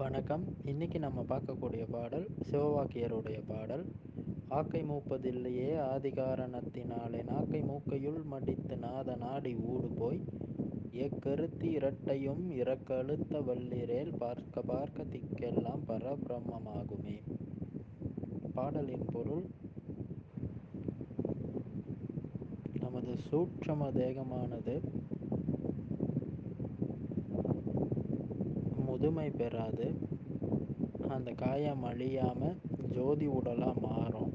வணக்கம். இன்னைக்கு நம்ம பார்க்கக்கூடிய பாடல் சிவவாக்கியருடைய பாடல். ஆக்கை மூப்பதில்லையே ஆதிகாரணத்தினாலே நாக்கை மூக்கையுள் மடித்து நாத நாடி ஊடு போய் எக்கருத்தி இரட்டையும் இறக்கழுத்த வல்லிரேல் பார்க்க பார்க்க திக்கெல்லாம் பரபிரம்மமாகுமே. பாடலின் பொருள் நமது சூட்சம தேகமானது முதுமை பெறாது. அந்த காயம் அழியாமல் ஜோதி உடலாக மாறும்.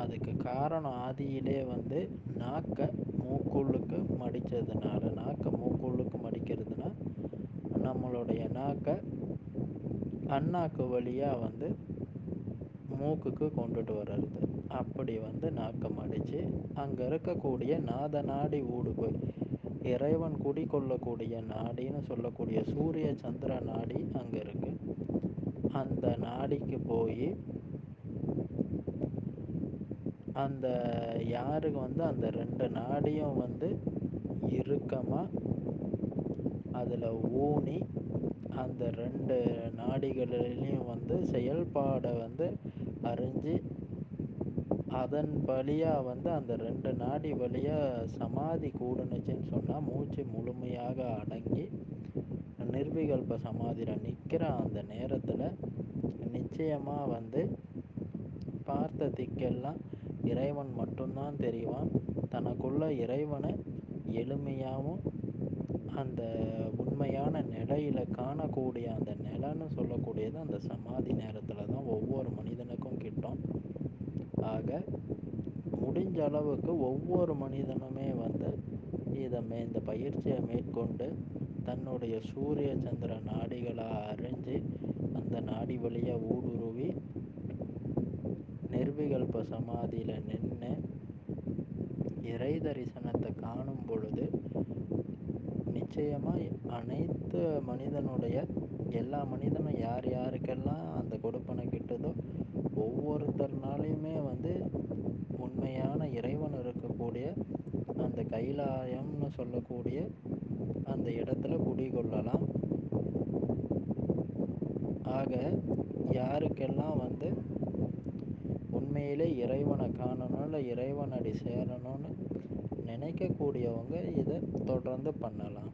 அதுக்கு காரணம் ஆதியிலே வந்து நாக்கை மூக்குள்ளுக்கு மடித்ததுனால நாக்கை மூக்குள்ளுக்கு மடிக்கிறதுனா நம்மளுடைய நாக்கை அண்ணாக்கு வழியாக வந்து மூக்குக்கு கொண்டுட்டு வர்றது. அப்படி வந்து நாக்கை மடித்து அங்கே இருக்கக்கூடிய நாத நாடி ஊடு போய் இறைவன் குடிக்கொள்ளக்கூடிய நாடின்னு சொல்லக்கூடிய சூரிய சந்திர நாடி அங்கே இருக்கு. அந்த நாடிக்கு போய் அந்த யாருக்கு வந்து அந்த ரெண்டு நாடியும் வந்து இறுக்கமாக அதில் ஊனி அந்த ரெண்டு நாடிகளிலையும் வந்து செயல்பாடை வந்து அறிஞ்சு அதன் வழியாக வந்து அந்த ரெண்டு நாடி வழியாக சமாதி கூடுனுச்சுன்னு சொன்னால் மூச்சு முழுமையாக அடங்கி நிர்விகல்ப சமாதியில் நிற்கிற அந்த நேரத்தில் நிச்சயமாக வந்து பார்த்த திக்கெல்லாம் இறைவன் மட்டும்தான் தெரிவான். தனக்குள்ள இறைவனை எளிமையாகவும் அந்த உண்மையான நிலையில் காணக்கூடிய அந்த நிலைன்னு சொல்லக்கூடியது அந்த சமாதி நேரம் தான் ஒவ்வொரு மனிதனுக்கும் கிட்டும் ஆக முடிஞ்ச அளவுக்கு ஒவ்வொரு மனிதனுமே வந்து இதை மே இந்த பயிற்சியை மேற்கொண்டு தன்னுடைய சூரிய சந்திர நாடிகளாக அறிஞ்சு அந்த நாடி வழியாக ஊடுருவி நிர்விகல்ப சமாதியில் நின்று இறை தரிசனத்தை காணும் பொழுது நிச்சயமாக அனைத்து மனிதனுடைய எல்லா மனிதனும் யார் யாருக்கெல்லாம் அந்த கொடுப்பனை கிட்டதோ ஒவ்வொருத்தர்னாலையுமே வந்து உண்மையான இறைவன் இருக்கக்கூடிய அந்த கைலாயம்னு சொல்லக்கூடிய அந்த இடத்துல குடிகொள்ளலாம். ஆக யாருக்கெல்லாம் வந்து உண்மையிலே இறைவனை காணணும் இல்லை இறைவனடி சேரணும்னு நினைக்கக்கூடியவங்க இதை தொடர்ந்து பண்ணலாம்.